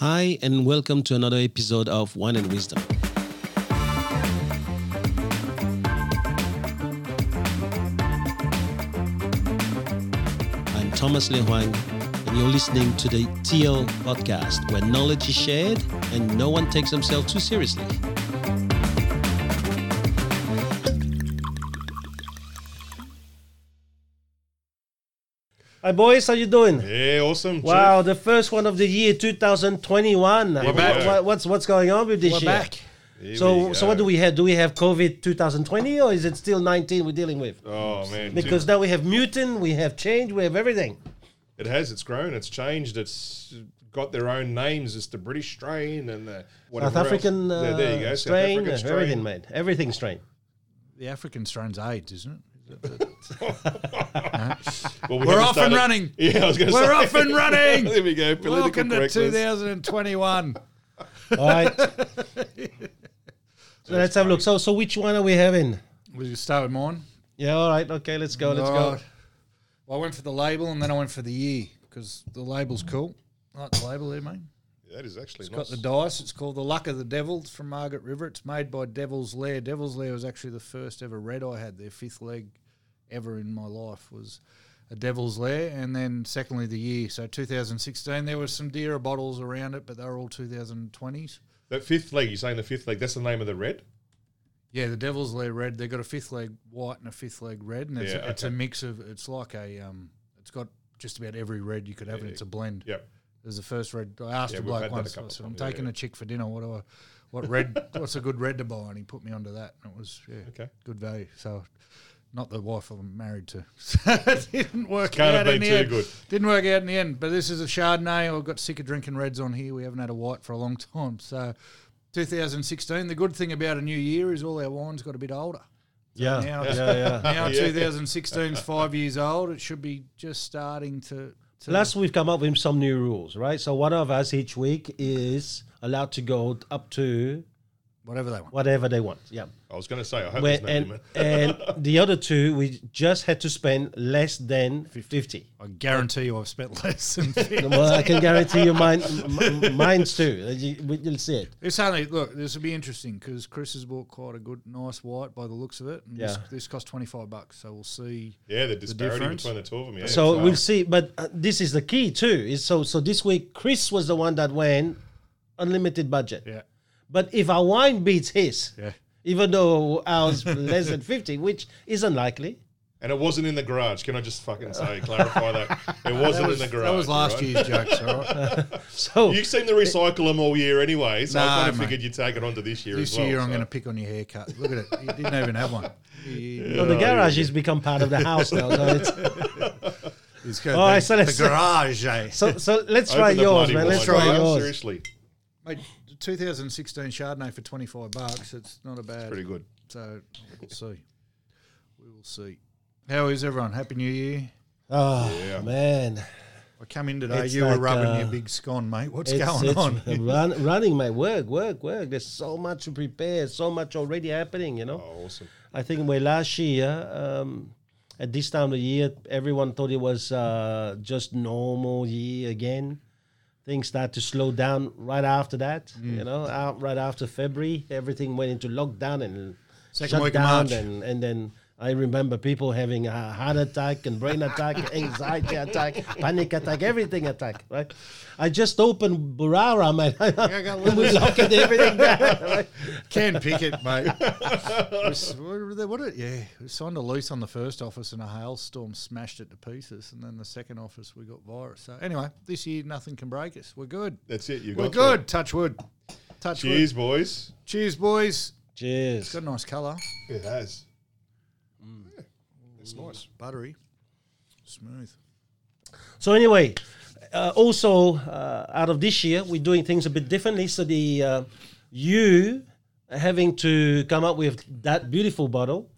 Hi, and welcome to another episode of Wine and Wisdom. I'm Thomas Le Huang, and you're listening to the TL podcast, where knowledge is shared and no one takes themselves too seriously. Hi, boys. How you doing? Yeah, awesome. Wow, the first one of the year 2021. What- back. what- what's what's going on with this We're year? back. Here So so what do we have? Do we have COVID 2020 or is it still 19 we're dealing with? Oh man, Because now we have mutant, we have change, we have everything. it has. It's grown. It's changed. It's got their own names. It's the British strain and the whatever South African else. uh, there, there you go. South African strain. everything, mate. Everything strain. The African strain's AIDS, isn't it? Well, we We're haven't off and running. Yeah, I was going to say. We're off and running. there we go. Political Welcome to 2021. All right. so let's have a look. So so which one are we having? We'll start with mine. Yeah, all right. Okay, let's go. Let's All go. Well, I went for the label and then I went for the year because the label's cool. I like the label there, mate. That is actually It's nice. got the dice. It's called The Luck of the Devil. It's from Margaret River. It's made by Devil's Lair. Devil's Lair was actually the first ever red I had. Their fifth leg ever in my life was a Devil's Lair. And then secondly, the year. So 2016, there was some dearer bottles around it, but they were all 2020s. that fifth leg. You're saying the fifth leg? That's the name of the red. Yeah, the Devil's Lair red. They've got a fifth leg white and a fifth leg red, and it's, Yeah, a, it's a mix of. It's like a. Um, it's got just about every red you could have, and it's a blend. Yep. There's the first red. I asked Yeah, a bloke had that a once. I said, "I'm yeah, taking yeah. a chick for dinner. What do I, what red? what's a good red to buy?" And he put me onto that. And it was yeah, Okay. good value. So, not the wife I'm married to. Didn't work Can't out have in been the too end. good. Didn't work out in the end. But this is a Chardonnay. I've got sick of drinking reds on here. We haven't had a white for a long time. So, 2016. The good thing about a new year is all our wine's got a bit older. Yeah. Now, Yeah, yeah. now Yeah. 2016 is five years old. It should be just starting to. To Plus, we've come up with some new rules, right? So one of us each week is allowed to go up to whatever they want. whatever they want. Yeah. I was going to say. I hope Where, there's no and, limit. and the other two, we just had to spend less than 50. I guarantee you, I've spent less than. 50. Well, I can guarantee you mine, m- mine's too. Uh, You, we- you'll see it. It's only look. This will be interesting because Chris has bought quite a good, nice white by the looks of it. And this, Yeah. this cost twenty five bucks, so we'll see. Yeah, the disparity difference. between the two of them. Yeah. So we'll see. But uh, this is the key too. Is so so this week Chris was the one that went unlimited budget. Yeah, But if our wine beats his, yeah. even though ours less than fifty, which is unlikely. And it wasn't in the garage. Can I just fucking say, clarify that? It wasn't in the garage. That was last right? year's jokes. All right. So You seem to recycle them all year anyway, so I kind of figured you'd take it onto this year This as well. year, I'm so. going to pick on your haircut. Look at it. You didn't even have one. You- well, the garage has become part of the house now. So, it's, It's got All right, so let's- the garage, eh? so so let's Open try the yours, man. Let's try yours. Seriously, Mate, 2016 Chardonnay for 25 bucks. It's not a bad. pretty good. So we'll see. We will see. How is everyone? Happy New Year. Oh Yeah. man, I come in today. It's you like, were rubbing uh, your big scone, mate. What's it's, going it's on? Run, running my work, work, work. There's so much to prepare, so much already happening. You know. Oh, awesome. I think where last year, um, at this time of the year, everyone thought it was uh, just normal year again. Things start to slow down right after that. Mm. You know, out right after February, everything went into lockdown and Second shut down, March. and and then. I remember people having a heart attack and brain attack, anxiety attack, panic attack, everything attack, right? I just opened Burara, man. and we locked everything down. Right? Can pick it, mate. It's- what, are what yeah, we signed a lease on the first office and a hailstorm smashed it to pieces. And then the second office, we got virus. So, anyway, this year, nothing can break us. We're good. That's it. You We're got good. Touch wood. Touch that. Cheers, wood. boys. Cheers, boys. Cheers. Got a nice colour. It has. It's nice. Buttery. Smooth. So anyway, uh, also uh, out of this year, we're doing things a bit differently. So the uh, you having to come up with that beautiful bottle,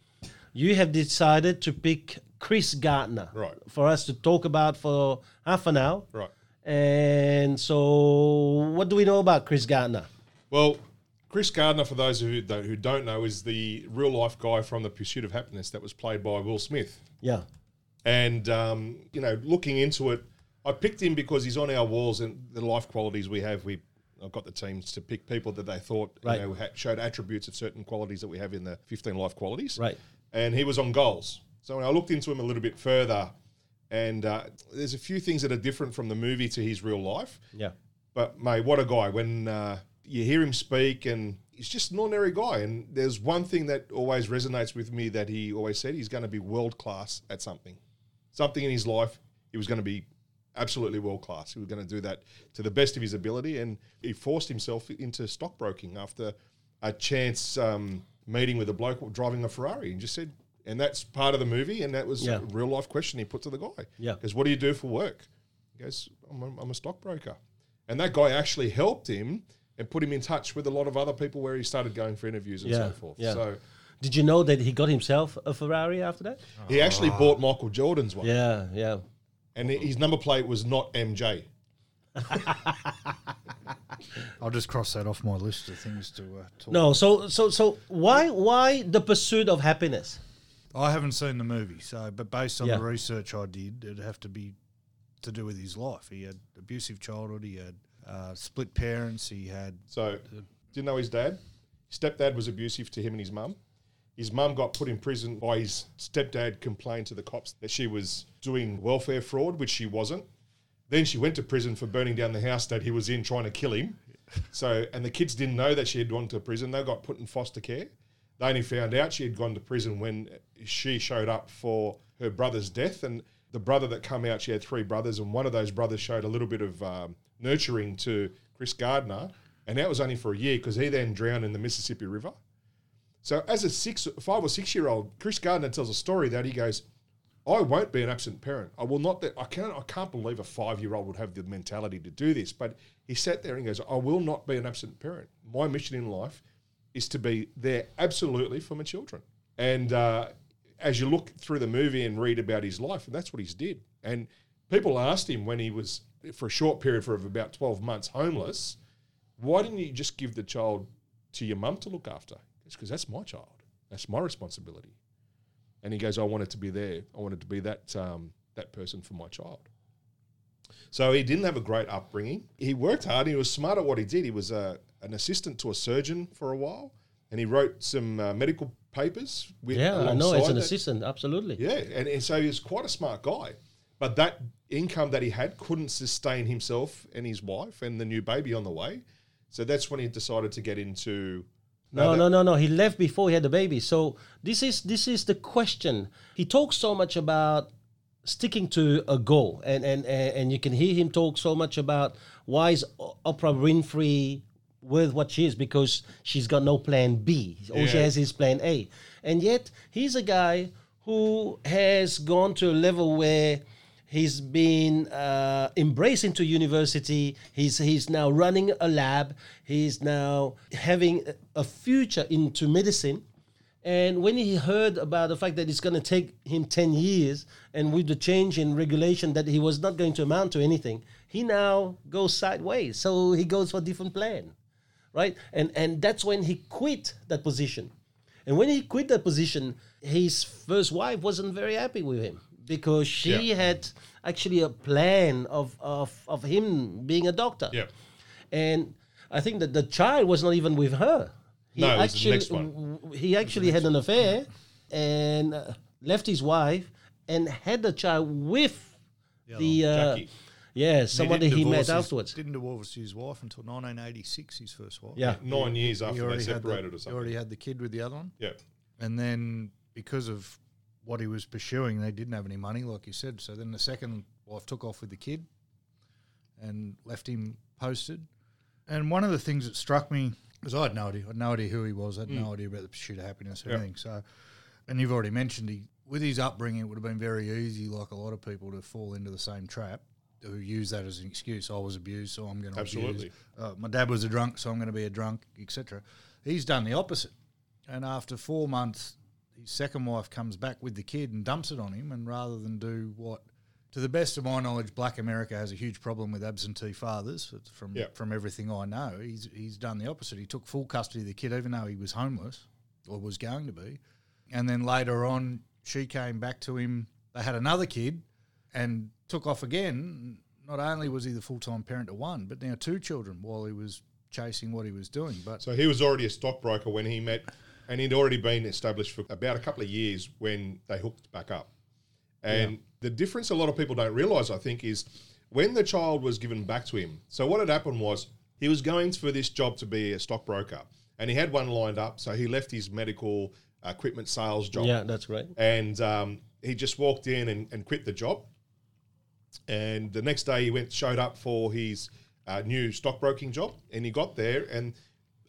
you have decided to pick Chris Gardner Right. for us to talk about for half an hour. Right. And so, what do we know about Chris Gardner? Well, Chris Gardner, for those who don't, who don't know, is the real life guy from The Pursuit of Happyness that was played by Will Smith. Yeah, And um, you know, looking into it, I picked him because he's on our walls and the life qualities we have. We I've got the teams to pick people that they thought Right. you know, showed attributes of certain qualities that we have in the 15 life qualities. Right. And he was on goals. So when I looked into him a little bit further, and uh, there's a few things that are different from the movie to his real life. Yeah. But mate, what a guy! When uh, you hear him speak, and he's just an ordinary guy. And there's one thing that always resonates with me that he always said: he's going to be world class at something. Something in his life, he was going to be absolutely world class. He was going to do that to the best of his ability, and he forced himself into stockbroking after a chance um, meeting with a bloke driving a Ferrari, and just said. And that's part of the movie, and that was Yeah. a real life question he put to the guy. Yeah. Because what do you do for work? He goes, I'm a, I'm a stockbroker. And that guy actually helped him and put him in touch with a lot of other people where he started going for interviews and Yeah, so forth. yeah. So Did you know that he got himself a Ferrari after that? he actually bought Michael Jordan's one. Yeah, yeah. And his number plate was not MJ. I'll just cross that off my list of things to uh, talk. No, so so so why why the pursuit of happiness? I haven't seen the movie, so but based on Yeah. the research I did, it'd have to be to do with his life. He had abusive childhood. He had uh, split parents. He had So didn't know his dad. Stepdad was abusive to him and his mum. His mum got put in prison by his stepdad complained to the cops that she was doing welfare fraud, which she wasn't. Then she went to prison for burning down the house that he was in trying to kill him. So and the kids didn't know that she had gone to prison. They got put in foster care. They only found out she had gone to prison when she showed up for her brother's death. And the brother that come out, she had three brothers, and one of those brothers showed a little bit of um, nurturing to Chris Gardner, and that was only for a year because he then drowned in the Mississippi River. So as a six, five or six year old, Chris Gardner tells a story that he goes, "I won't be an absent parent. I will not. I can't. I can't believe a five year old would have the mentality to do this." But he sat there and goes, "I will not be an absent parent. My mission in life is to be there absolutely for my children." And uh, as you look through the movie and read about his life, and that's what he's did. And people asked him when he was for a short period for about twelve months homeless, why didn't you just give the child to your mum to look after? It's because that's my child. That's my responsibility. And he goes, I wanted to be there. I wanted to be that um, that person for my child. So he didn't have a great upbringing. He worked hard. He was smart at what he did. He was a, an assistant to a surgeon for a while, and he wrote some uh, medical papers. With, Yeah, I know as an that. assistant, absolutely. Yeah, and, and so he was quite a smart guy. But that income that he had couldn't sustain himself and his wife and the new baby on the way. So that's when he decided to get into. No, no, no, no. He left before he had the baby. So this is this is the question. He talks so much about sticking to a goal, and and and, you can hear him talk so much about why is Oprah Winfrey with what she is because she's got no plan B. All she has is plan A, and yet he's a guy who has gone to a level where He's been uh, embraced into university. He's he's now running a lab. He's now having a- future into medicine. And when he heard about the fact that it's going to take him 10 years and with the change in regulation that he was not going to amount to anything, he now goes sideways. So he goes for a different plan, right? And, and that's when he quit that position. And when he quit that position, his first wife wasn't very happy with him because she Yeah. had actually a plan of, of, of him being a doctor. Yeah. And I think that the child was not even with her. He No, it was the actually, next one. w- He actually had an affair and uh, left his wife and had the child with the uh, yeah somebody didn't he, met divorce his- afterwards. Didn't divorce his wife until 1986. His first wife. Yeah, Nine years after they already had the, separated or something. he already had the kid with the other one, yeah. and then because of what he was pursuing, they didn't have any money, like you said. So then the second wife took off with the kid and left him posted. And one of the things that struck me was I had no idea, I had no idea who he was, I had no idea about the pursuit of happiness or Yeah. anything. So, and you've already mentioned he with his upbringing, it would have been very easy, like a lot of people, to fall into the same trap. Who use that as an excuse? I was abused, so I'm going to Absolutely. abuse. Uh, my dad was a drunk, so I'm going to be a drunk, etc. He's done the opposite, and after four months, his second wife comes back with the kid and dumps it on him, and rather than do what, to the best of my knowledge, Black America has a huge problem with absentee fathers. From Yeah. from everything I know, he's he's done the opposite. He took full custody of the kid, even though he was homeless or was going to be, and then later on, she came back to him. They had another kid, and took off again. not only was he the full time parent to one, but now two children while he was chasing what he was doing. But So he was already a stockbroker when he met, and he'd already been established for about a couple of years when they hooked back up. And the difference a lot of people don't realise, I think, is when the child was given back to him. So what had happened was he was going for this job to be a stockbroker, and he had one lined up. So he left his medical equipment sales job. Yeah, that's right. and um, he just walked in and, and quit the job. And the next day, he went showed up for his uh, new stockbroking job, and he got there, and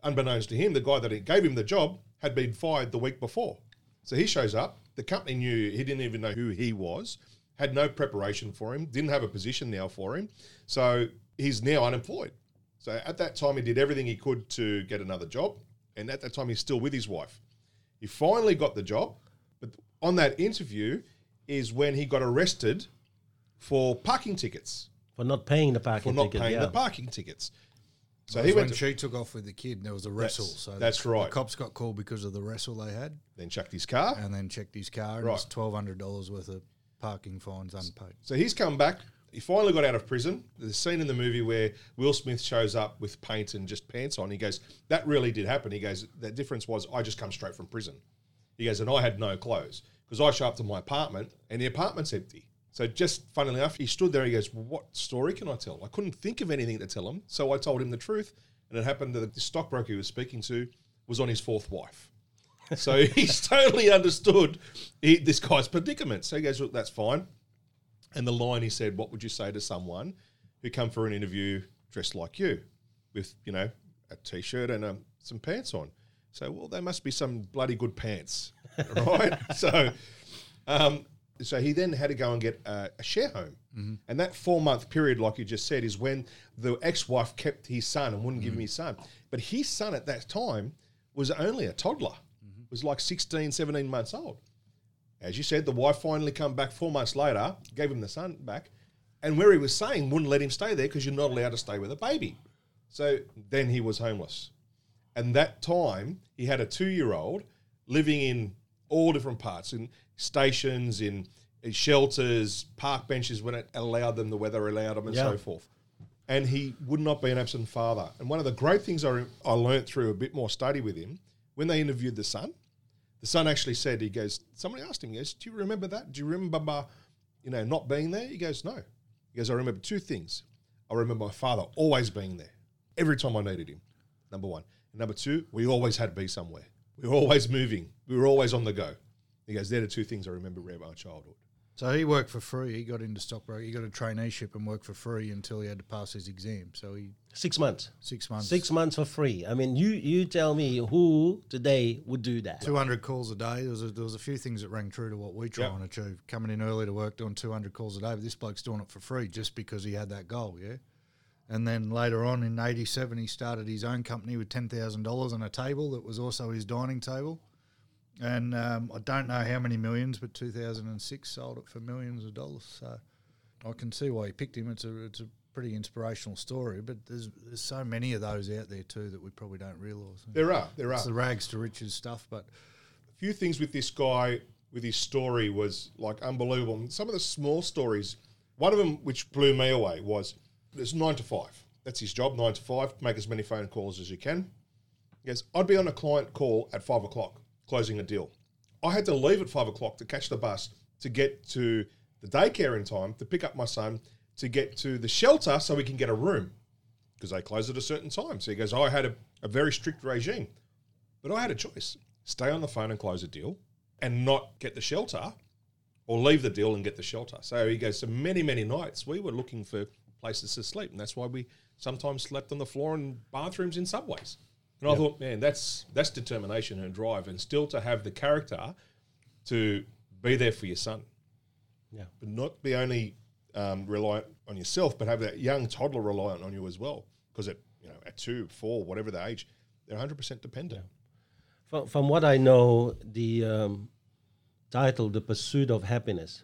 unbeknownst to him, the guy that gave him the job had been fired the week before. So he shows up. The company knew he didn't even know who he was, had no preparation for him, didn't have a position now for him. So he's now unemployed. So at that time, he did everything he could to get another job, and at that time, he's still with his wife. He finally got the job, but on that interview is when he got arrested for parking tickets, For not paying the parking for not ticket. paying yeah. the parking tickets. So he went when to, she took off with the kid, there was a wrestle. That's- so that's the, right. The cops got called because of the wrestle they had, then chucked his car. and then checked his car, and Right. it was twelve hundred dollars worth of parking fines unpaid. So he's come back. He finally got out of prison. There's a scene in the movie where Will Smith shows up with paint and just pants on. He goes, That really did happen. He goes, The difference was I just come straight from prison. He goes, And I had no clothes because I show up to my apartment and the apartment's empty. So just funnily enough, he stood there. He goes, "What story can I tell?" I couldn't think of anything to tell him, so I told him the truth. And it happened that the stockbroker he was speaking to was on his fourth wife. So he's totally understood he, this guy's predicament. So he goes, "Look, that's fine." And the line he said, "What would you say to someone who come for an interview dressed like you, with you know a t-shirt and um, some pants on?" So, well, they must be some bloody good pants, right? so, um, so he then had to go and get a, a share home, and that four month period, like you just said, is when the ex wife kept his son and wouldn't give him his son. But his son at that time was only a toddler, was like 16, 17 months old. As you said, the wife finally come back four months later, gave him the son back, and where he was staying wouldn't let him stay there because you're not allowed to stay with a baby. So then he was homeless. And that time he had a two year old living in all different parts, in stations, in, in shelters, park benches when it allowed them, the weather allowed them, and Yeah. so forth. And he would not be an absent father. And one of the great things I, I learnt through a bit more study with him, when they interviewed the son, the son actually said, he goes, somebody asked him, he goes, do you remember that? Do you remember, you know, not being there? He goes, no. He goes, I remember two things. I remember my father always being there every time I needed him, number one. And number two, we always had to be somewhere. We were always moving. We were always on the go. He goes, they're the two things I remember about my childhood. So he worked for free. He got into stockbroker. He got a traineeship and worked for free until he had to pass his exam. So he Six months. six months, Six months for free. I mean, you you tell me who today would do that? two hundred calls a day. There was a, there was a few things that rang true to what we try Yep. and achieve. Coming in early to work, doing two hundred calls a day. But this bloke's doing it for free just because he had that goal. Yeah. And then later on in '87, he started his own company with ten thousand dollars on a table that was also his dining table. And um, I don't know how many millions, but 2006 sold it for millions of dollars. So I can see why he picked him. It's a it's a pretty inspirational story. But there's there's so many of those out there too that we probably don't realise. There are, there are. It's the rags to riches stuff. But a few things with this guy with his story was like unbelievable. And some of the small stories, one of them which blew me away was it's nine to five. That's his job, nine to five. Make as many phone calls as you can. He goes, I'd be on a client call at five o'clock, closing a deal. I had to leave at five o'clock to catch the bus to get to the daycare in time to pick up my son to get to the shelter so we can get a room because they close at a certain time. So he goes, oh, I had a, a very strict regime. But I had a choice stay on the phone and close a deal and not get the shelter or leave the deal and get the shelter. So he goes, so many, many nights we were looking for places to sleep. And that's why we sometimes slept on the floor in bathrooms in subways. And I thought, man, that's that's determination and drive and still to have the character to be there for your son. Yeah. But not be only um, reliant on yourself, but have that young toddler reliant on you as well. Because at you know at two, four, whatever the age, they're 100% dependent. From, from what I know, the um, title, The Pursuit of Happyness,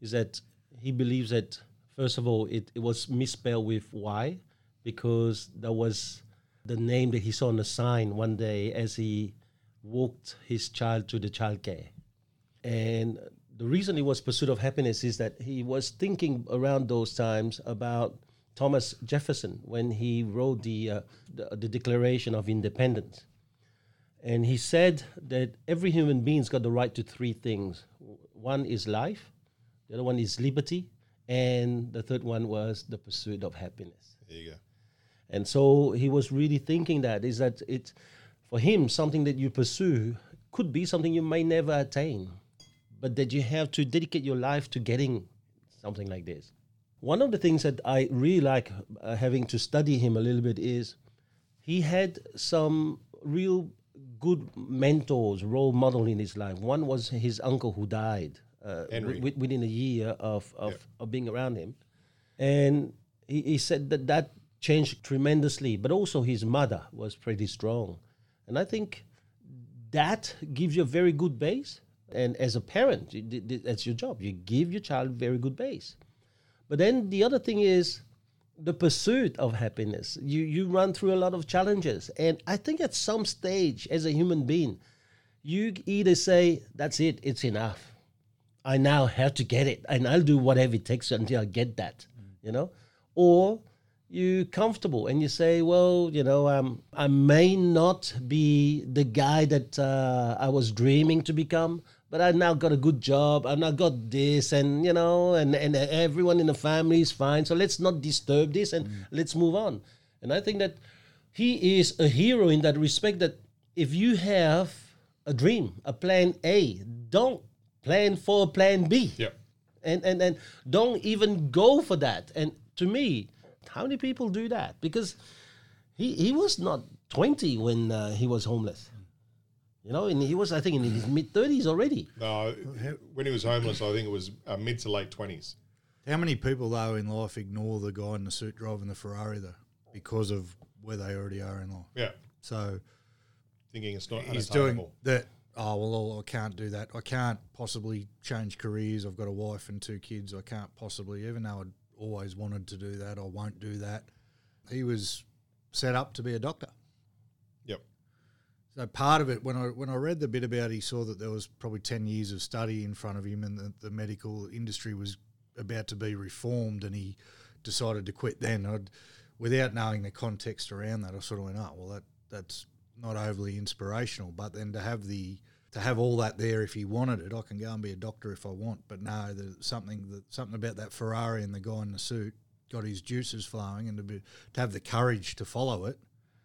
is that he believes that, first of all, it, it was misspelled with Y because that was the name that he saw on the sign one day as he walked his child to the childcare. And the reason it was Pursuit of Happiness is that he was thinking around those times about Thomas Jefferson when he wrote the, uh, the, the Declaration of Independence. And he said that every human being's got the right to three things. One is life, the other one is liberty, and the third one was the pursuit of happiness. There you go. And so he was really thinking that is that it for him something that you pursue could be something you may never attain, but that you have to dedicate your life to getting something like this. One of the things that I really like uh, having to study him a little bit is he had some real good mentors, role model in his life. One was his uncle who died uh, wi- within a year of, of, of being around him. And he, he said that that changed tremendously, but also his mother was pretty strong. And I think that gives you a very good base. And as a parent, you, th- th- that's your job. You give your child very good base. But then the other thing is the pursuit of happiness. You you run through a lot of challenges, and I think at some stage, as a human being, you either say, "That's it, it's enough. I now have to get it, and I'll do whatever it takes until I get that," you know, or you comfortable and you say, "Well, you know, um, I may not be the guy that uh, I was dreaming to become." But I now got a good job. and I now got this, and you know, and and everyone in the family is fine. So let's not disturb this, and let's move on. And I think that he is a hero in that respect. That if you have a dream, a plan A, don't plan for plan B and and and don't even go for that. And to me, how many people do that? Because he he was not twenty when uh, he was homeless, you know, and he was I think in his mid thirties already. No, when he was homeless, I think it was uh, mid to late twenties. How many people though in life ignore the guy in the suit driving the Ferrari though because of where they already are in life? Yeah, So thinking it's not he's unattainable. doing that. Oh well, I can't do that. I can't possibly change careers. I've got a wife and two kids. I can't possibly, even though I'd always wanted to do that. I won't do that. He was set up to be a doctor. Yep. So part of it, when I when I read the bit about, he saw that there was probably ten years of study in front of him, and the, the medical industry was about to be reformed, and he decided to quit. Then, I'd, without knowing the context around that, I sort of went, "Oh, well, that that's not overly inspirational." But then to have the to have all that there, if he wanted it, I can go and be a doctor if I want. But no, there's something that something about that Ferrari and the guy in the suit got his juices flowing, and to be to have the courage to follow it.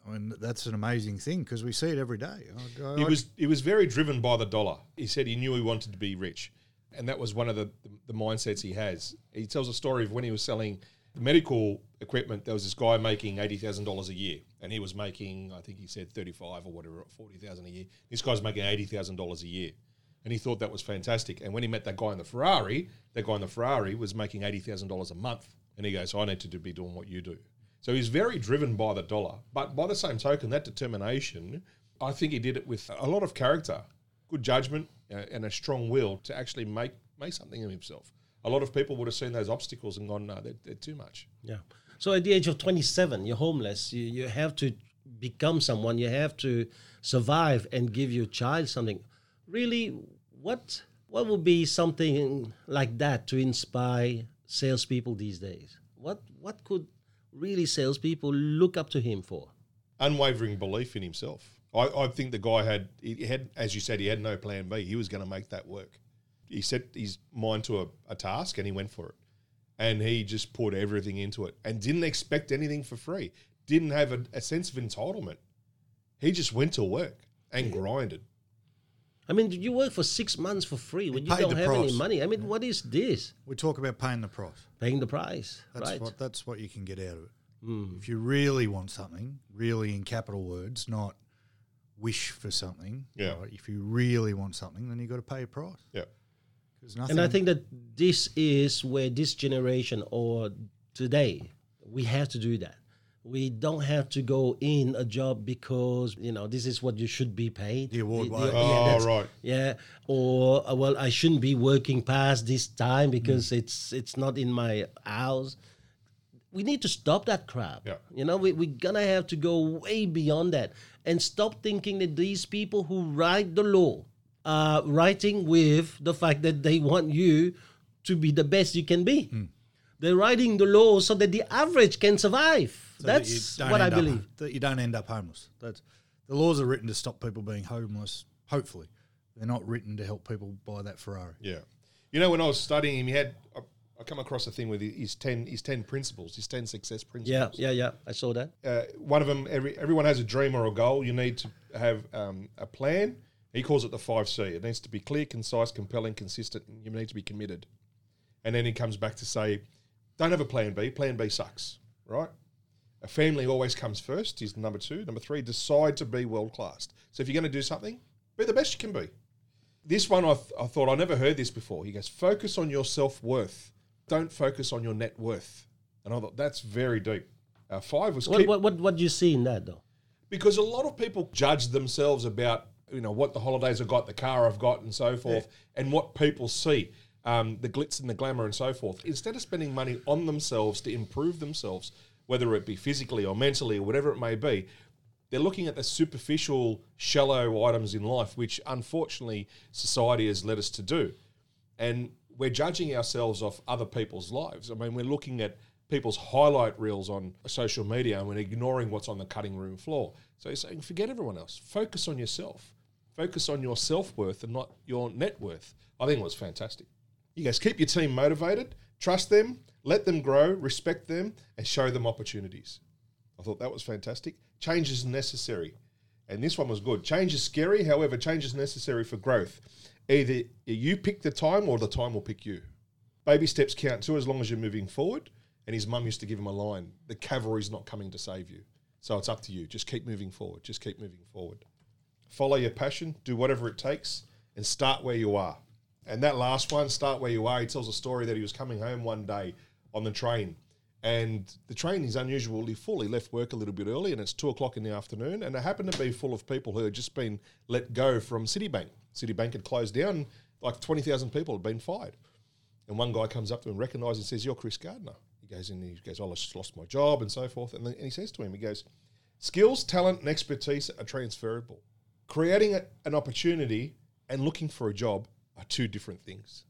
I mean, that's an amazing thing because we see it every day. I- I- He was he was very driven by the dollar. He said he knew he wanted to be rich, and that was one of the, the, the mindsets he has. He tells a story of when he was selling medical equipment. There was this guy making eighty thousand dollars a year, and he was making I think he said thirty five or whatever, forty thousand a year. This guy's making eighty thousand dollars a year, and he thought that was fantastic. And when he met that guy in the Ferrari, that guy in the Ferrari was making eighty thousand dollars a month, and he goes, "I need to be doing what you do." So he's very driven by the dollar. But by the same token, that determination, I think he did it with a lot of character, good judgment, uh, and a strong will to actually make make something of himself. A lot of people would have seen those obstacles and gone, no, they're, they're too much. Yeah. So at the age of 27, you're homeless. You, you have to become someone. You have to survive and give your child something. Really, what what would be something like that to inspire salespeople these days? What what could really salespeople look up to him for? Unwavering belief in himself. I, I think the guy had, he had, as you said, he had no plan B. He was going to make that work. He set his mind to a, a task and he went for it. And he just put everything into it and didn't expect anything for free. Didn't have a, a sense of entitlement. He just went to work and grinded. I mean, you work for six months for free when you don't the have any money. I mean, what is this? we talk about paying the price. Paying the price, That's right? what that's what you can get out of it. Hmm. If you really want something, really in capital words, not wish for something. Yeah. right, If you really want something, then you got to pay a price. Yeah. There's nothing. And I think that this is where this generation or today we have to do that. We don't have to go in a job because you know this is what you should be paid. The award The- wage. Oh, that's- right. Yeah, or uh, well, I shouldn't be working past this time because Mm. it's it's not in my hours. We need to stop that crap. Yeah. You know, we, we're gonna have to go way beyond that and stop thinking that these people who write the law are writing with the fact that they want you to be the best you can be. Hmm. They're writing the laws so that the average can survive. So That's don't what I end up- believe. that you don't end up homeless. That's the laws are written to stop people being homeless. Hopefully, they're not written to help people buy that Ferrari. Yeah. You know, when I was studying him, he had, I, I come across a thing with his 10, his 10 principles, his 10 success Yeah, principles. yeah, yeah. I saw that. Uh, one of them, every, everyone has a dream or a goal. You need to have um, a plan. He calls it the 5C. It needs to be clear, concise, compelling, consistent, and you need to be committed. And then he comes back to say, don't have a plan B. Plan B sucks, right? A family always comes first, is number two. Number three, decide to be world class. So if you're going to do something, be the best you can be. This one, I, th- I thought I never heard this before. He goes, focus on your self worth. Don't focus on your net worth. And I thought that's very deep. Uh, five was What, keep, what, what, what do you see in that, though? because a lot of people judge themselves about you know what the holidays I've got, the car I've got, and so forth, and what people see, um, the glitz and the glamour, and so forth. Instead of spending money on themselves to improve themselves, whether it be physically or mentally or whatever it may be, they're looking at the superficial, shallow items in life, which unfortunately society has led us to do. And we're judging ourselves off other people's lives. I mean, we're looking at people's highlight reels on social media and we're ignoring what's on the cutting room floor. So he's saying, forget everyone else. Focus on yourself. Focus on your self worth and not your net worth. I think it was fantastic. You guys keep your team motivated, trust them, let them grow, respect them, and show them opportunities. I thought that was fantastic. Change is necessary. And this one was good. Change is scary, however, change is necessary for growth. Either you pick the time or the time will pick you. Baby steps count too as long as you're moving forward. And his mum used to give him a line the cavalry's not coming to save you. So it's up to you. Just keep moving forward. Just keep moving forward. Follow your passion, do whatever it takes, and start where you are. And that last one, start where you are, he tells a story that he was coming home one day on the train. And the train is unusually full. He left work a little bit early, and it's two o'clock in the afternoon. And it happened to be full of people who had just been let go from Citibank. Citibank had closed down, like 20,000 people had been fired. And one guy comes up to him, recognises, and says, You're Chris Gardner. He goes in, he goes, Oh, I just lost my job, and so forth. And, then, and he says to him, He goes, Skills, talent, and expertise are transferable. Creating a, an opportunity and looking for a job are two different things.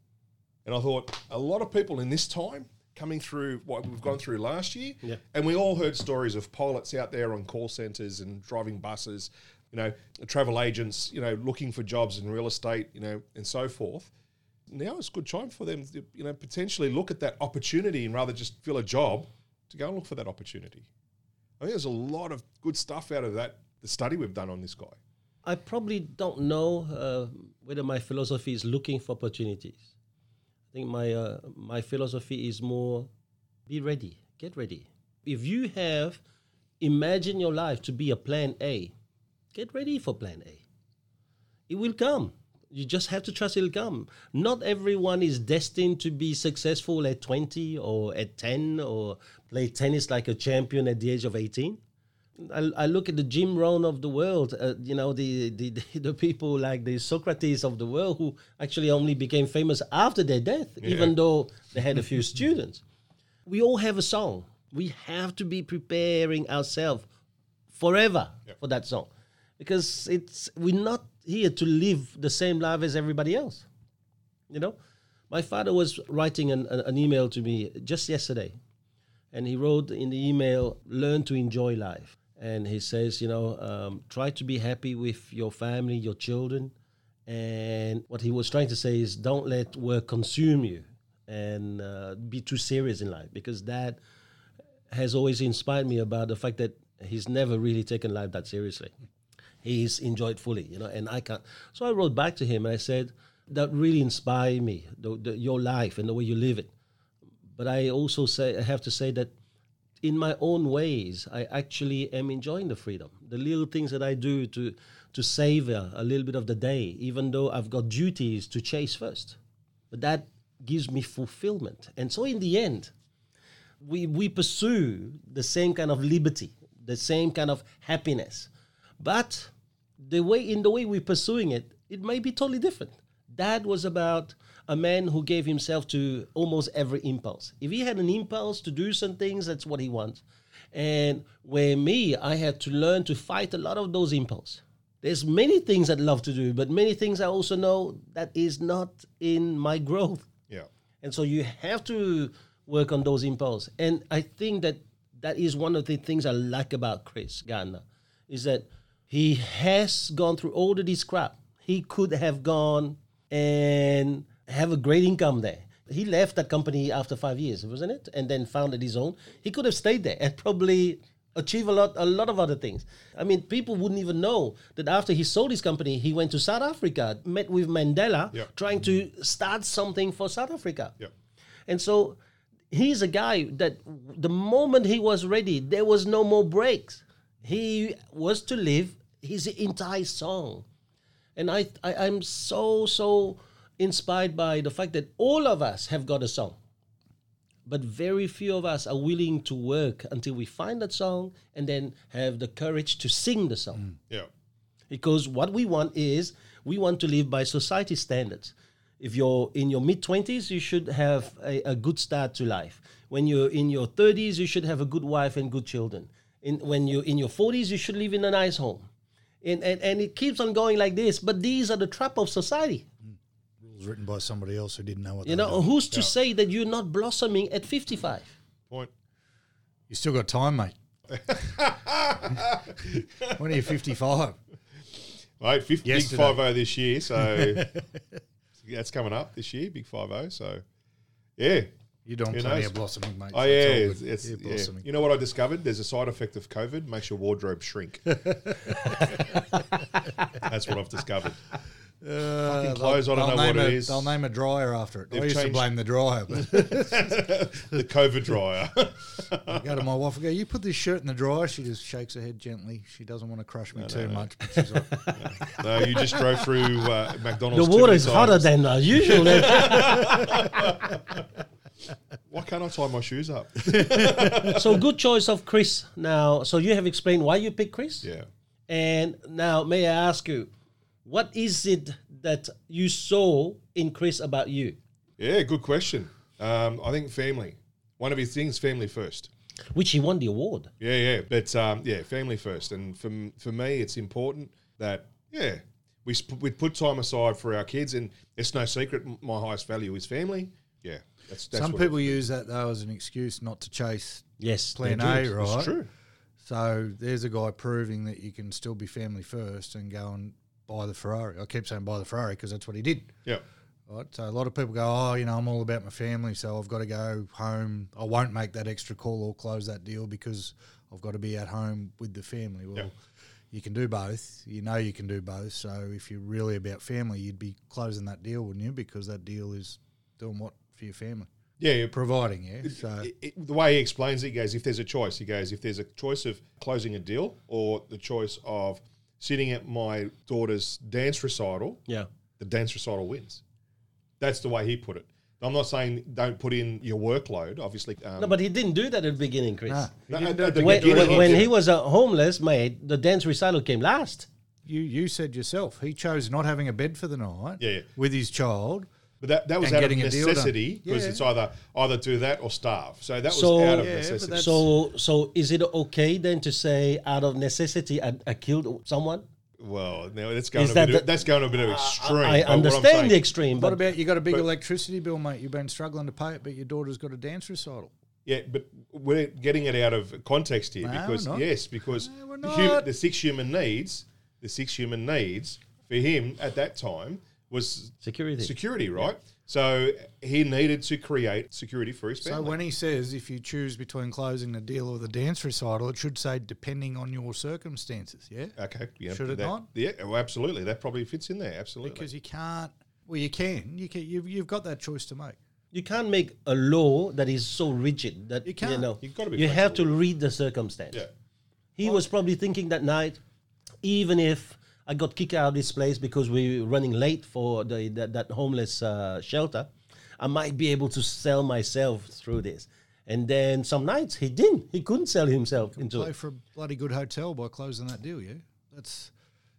And I thought, a lot of people in this time coming through what we've gone through last year, Yeah. and we all heard stories of pilots out there on call centres and driving buses, you know, travel agents, you know, looking for jobs in real estate, you know, and so forth. Now it's a good time for them to, you know, potentially look at that opportunity and rather just fill a job to go and look for that opportunity. I think there's a lot of good stuff out of that, the study we've done on this guy. I probably don't know uh, whether my philosophy is looking for opportunities. I think my uh, my philosophy is more be ready, get ready. If you have imagine your life to be a plan A, get ready for plan A. It will come. You just have to trust it'll come. Not everyone is destined to be successful at 20 or at 10 or play tennis like a champion at the age of 18. I, I look at the Jim Rohn of the world, uh, you know, the, the, the people like the Socrates of the world who actually only became famous after their death, even though they had a few students. We all have a song. We have to be preparing ourselves forever for that song because it's we're not here to live the same life as everybody else. You know, my father was writing an, an email to me just yesterday, and he wrote in the email, "Learn to enjoy life." And he says, you know, um, try to be happy with your family, your children, and what he was trying to say is, don't let work consume you, and uh, be too serious in life because that has always inspired me about the fact that he's never really taken life that seriously. He's enjoyed fully, you know, and I can't. So I wrote back to him and I said, that really inspired me, the, the, your life and the way you live it. But I also say, I have to say that in my own ways, I actually am enjoying the freedom. The little things that I do to to savor a little bit of the day, even though I've got duties to chase first. But that gives me fulfillment. And so in the end, we we pursue the same kind of liberty, the same kind of happiness. But the way in the way we're pursuing it, it may be totally different. That was about a man who gave himself to almost every impulse. If he had an impulse to do some things, that's what he wants. And where me, I had to learn to fight a lot of those impulses. There's many things I'd love to do, but many things I also know that is not in my growth. Yeah. And so you have to work on those impulses. And I think that that is one of the things I like about Chris Gardner is that he has gone through all of this crap. He could have gone and have a great income there. He left that company after five years, wasn't it? And then founded his own. He could have stayed there and probably achieve a lot a lot of other things. I mean, people wouldn't even know that after he sold his company, he went to South Africa, met with Mandela, Yeah. trying to start something for South Africa. Yeah. And so he's a guy that the moment he was ready, there was no more breaks. He was to live his entire song. And I, I I'm so so inspired by the fact that all of us have got a song. But very few of us are willing to work until we find that song and then have the courage to sing the song. Mm. Yeah. because what we want is we want to live by society standards. If you're in your mid 20s you should have a, a good start to life. When you're in your 30s you should have a good wife and good children. In, when you're in your 40s you should live in a nice home. And, and, and it keeps on going like this but these are the trap of society Rules written by somebody else who didn't know what you they know were doing. who's to say that you're not blossoming at 55 Point. You still got time, mate. when are you 55? Right, 50, big Yesterday. 5 this year. So that's coming up this year, big 5 So, yeah. You're doing Who plenty knows? of blossoming, mate. Oh, so yeah. it's It's, it's- You're yeah. blossoming. You know what I discovered? There's a side effect of COVID, makes your wardrobe shrink. that's what I've discovered. Uh, Fucking clothes, I don't they'll know what name it a- is. They'll name a dryer after it. They've used to blame the dryer, but The COVID dryer. I go to my wife and go, "You put this shirt in the dryer." She just shakes her head gently. She doesn't want to crush me too much. But she's like, no, you just drove through uh, McDonald's. the too water is hotter than uh, usual Why can't I tie my shoes up? so good choice of chris now so you have explained why you picked chris yeah. And now, may I ask you, what is it that you saw in Chris about you? Yeah, good question. Um, I think family. One of his things, family first. Which he won the award. Yeah, yeah, but um, yeah, family first. And for for me, it's important that yeah, we sp- we put time aside for our kids, and it's no secret. My highest value is family. Yeah, that's, that's some people use that though as an excuse not to chase Yes. plan they do. A, right? It's true. So there's a guy proving that you can still be family first and go and buy the Ferrari. I keep saying buy the Ferrari because that's what he did. Yeah, Right. So a lot of people go, oh, you know, I'm all about my family, so I've got to go home. I won't make that extra call or close that deal because I've got to be at home with the family. Well, Yeah. you can do both. You know, you can do both. So if you're really about family, you'd be closing that deal, wouldn't you? Because that deal is doing what for your family, yeah. yeah. providing. Yeah. So It- it- the way he explains it, he goes, if there's a choice, he goes, if there's a choice of closing a deal or the choice of sitting at my daughter's dance recital, Yeah. the dance recital wins. That's the way he put it. I'm not saying don't put in your workload, obviously. Um, No, but he didn't do that at the beginning, Chris. Nah. no, at- at the When, beginning, when, when he was a homeless mate, the dance recital came last. you you said yourself he chose not having a bed for the night Yeah, yeah. with his child. But that, that was out of getting a deal done. necessity because Yeah. it's either either do that or starve. So that was So- out of Yeah, necessity. that's- So, so is it okay then to say, out of necessity, I, I killed someone? well, now that's going Is a that bit of, the- that's going a bit of uh, extreme. I I'm understand saying- the extreme, What but about you got a big but- electricity bill, mate? You've been struggling to pay it, but your daughter's got a dance recital. Yeah, but we're getting it out of context here No, because we're not. yes, because No, we're the, human, the six human needs, the six human needs for him at that time was security. security, right? So he needed to create security for his family. So when he says if you choose between closing the deal or the dance recital, it should say depending on your circumstances. Yeah, okay, yeah, Should it that- not? Yeah, well, absolutely. That probably fits in there. Absolutely. because you can't. Well, you can. You can. You've, you've got that choice to make. you can't make a law that is so rigid that You you, can't. know You've gotta be you have to read the circumstance. yeah, He was probably thinking that night, even if I got kicked out of this place because we were running late for the that, that homeless uh, shelter, I might be able to sell myself through this. And then some nights he didn't. He couldn't sell himself into Play it. for a bloody good hotel by closing that deal. Yeah, that's.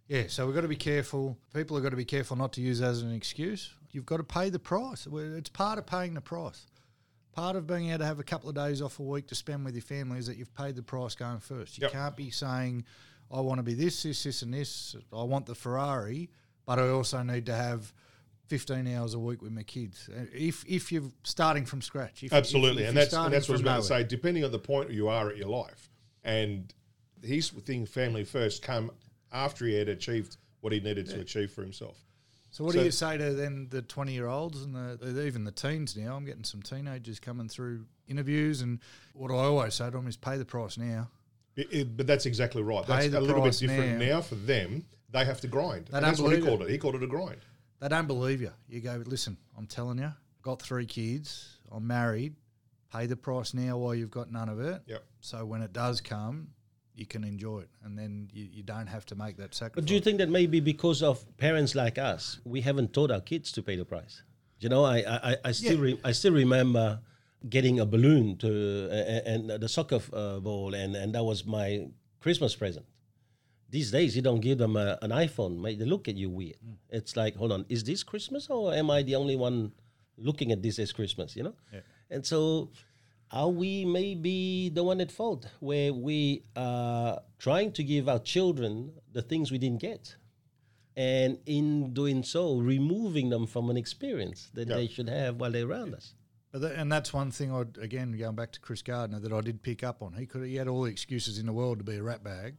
Yeah, so we've got to be careful. People have got to be careful not to use that as an excuse. You've got to pay the price. It's part of paying the price. Part of being able to have a couple of days off a week to spend with your family is that you've paid the price going first. You Yep. can't be saying, I want to be this, this, this, and this. I want the Ferrari, but I also need to have 15 hours a week with my kids. Uh, If if you're starting from scratch, if, Absolutely, if- if and that's and that's what I was about to say. Depending on the point you are at your life, and his thing, family first, come after he had achieved what he needed to achieve for himself. So what So- do you say to then the twenty year olds and the, the- even the teens now? I'm getting some teenagers coming through interviews, and what I always say to them is pay the price now. It- it- but that's exactly right. Pay That's a little bit different now. now. for them. They have to grind. They And don't that's what he believe called it. He called it a grind. They don't believe you. You go, listen, I'm telling you, got three kids, I'm married, pay the price now while you've got none of it. Yep. So when it does come, you can enjoy it, and then you, you don't have to make that sacrifice. But do you think that maybe because of parents like us, we haven't taught our kids to pay the price? You know, I I, I- I still re, I still remember getting a balloon to uh, and the soccer uh, ball, and and that was my Christmas present. These days, you don't give them a, an iPhone, mate. They look at you weird. It's like, hold on, is this Christmas or am I the only one looking at this as Christmas? You know, and so are we maybe the one at fault where we are trying to give our children the things we didn't get and in doing so removing them from an experience that Yeah. they should have while they're around us But tha- and that's one thing I again going back to Chris Gardner that I did pick up on. He could he had all the excuses in the world to be a rat bag,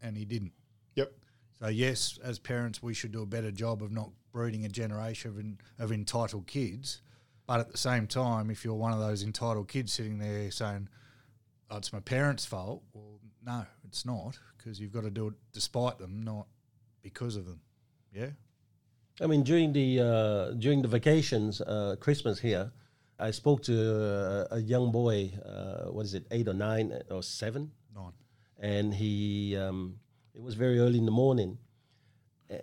and he didn't. Yep. So yes, as parents, we should do a better job of not breeding a generation of, en- of entitled kids. But at the same time, if you're one of those entitled kids sitting there saying, oh, "It's my parents' fault," well, no, it's not, because you've got to do it despite them, not because of them. Yeah. I mean, during the uh, during the vacations, uh, Christmas here, I spoke to uh, a young boy. Uh, what is it, eight or nine or seven? Nine. And he, um, it was very early in the morning,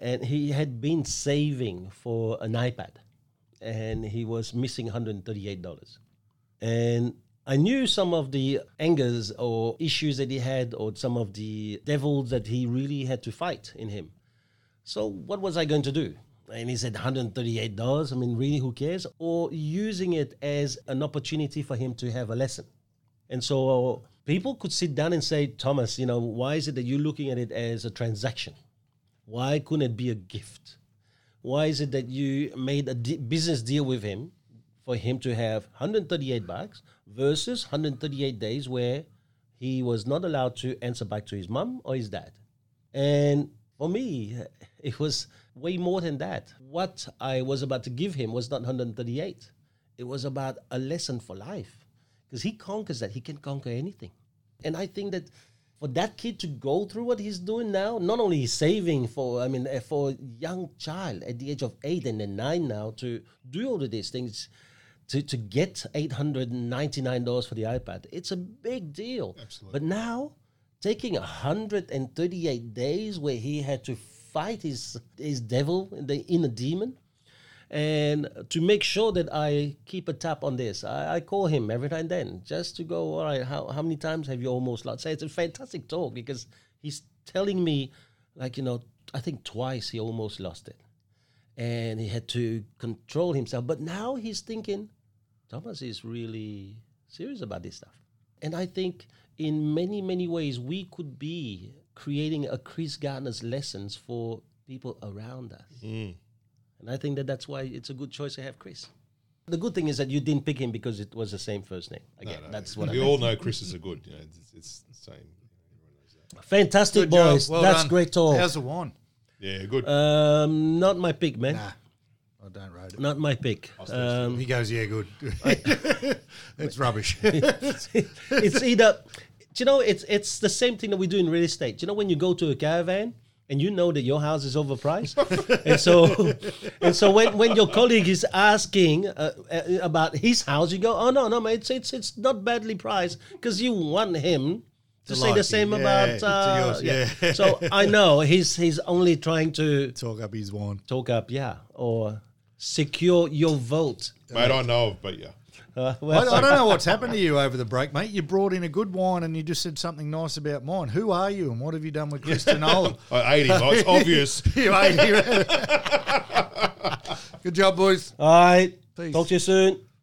and he had been saving for an iPad, and he was missing one hundred thirty-eight dollars, and. I knew some of the angers or issues that he had, or some of the devils that he really had to fight in him. So what was I going to do? And he said $138. I mean, really, who cares? Or using it as an opportunity for him to have a lesson. And so uh, people could sit down and say, Thomas, you know, why is it that you're looking at it as a transaction? Why couldn't it be a gift? Why is it that you made a business deal with him for him to have 138 bucks versus 138 days where he was not allowed to answer back to his mum or his dad? And for me, it was way more than that. What I was about to give him was not 138. It was about a lesson for life. Because he conquers that. He can conquer anything. And I think that for that kid to go through what he's doing now, not only he's saving for, I mean, uh, for a young child at the age of eight and then nine now to do all of these things, to, to get $899 for the iPad, it's a big deal. Absolutely. But now, taking 138 days where he had to fight his, his devil, the inner demon, and to make sure that I keep a tap on this, I, I call him every now and then just to go, all right, how, how many times have you almost lost? So it's a fantastic talk because he's telling me, like, you know, I think twice he almost lost it. And he had to control himself. But now he's thinking, Thomas is really serious about this stuff. And I think in many, many ways, we could be creating a Chris Gardner's lessons for people around us. And I think that that's why it's a good choice to have Chris. The good thing is that you didn't pick him because it was the same first name. Again, that's what I we meant. all know Chris is a good. You know, it's, it's the same. Everyone knows that. Fantastic, Good boys. Well that's done. great talk. How's the wine? Yeah, good. Um, not my pick, man. Nah, I don't rate it. Not my pick. Um, He goes, yeah, good. it's rubbish. it's either, do you know, it's it's the same thing that we do in real estate. You know, when you go to a caravan and you know that your house is overpriced, and so and so when, when your colleague is asking uh, uh, about his house, you go, oh no no, mate, it's it's, it's not badly priced because you want him. To To say like the same yeah, about uh, yours, yeah. yeah. so I know he's he's only trying to Talk up his wine. talk up, yeah, or secure your vote. Mate, I know of, but yeah. Uh, I, well, I don't know what's happened to you over the break, mate. You brought in a good wine and you just said something nice about mine. Who are you and what have you done with Kristen Nolan? I ate him. It's obvious. you ain't here. Good job, boys. all right. Peace. Talk to you soon.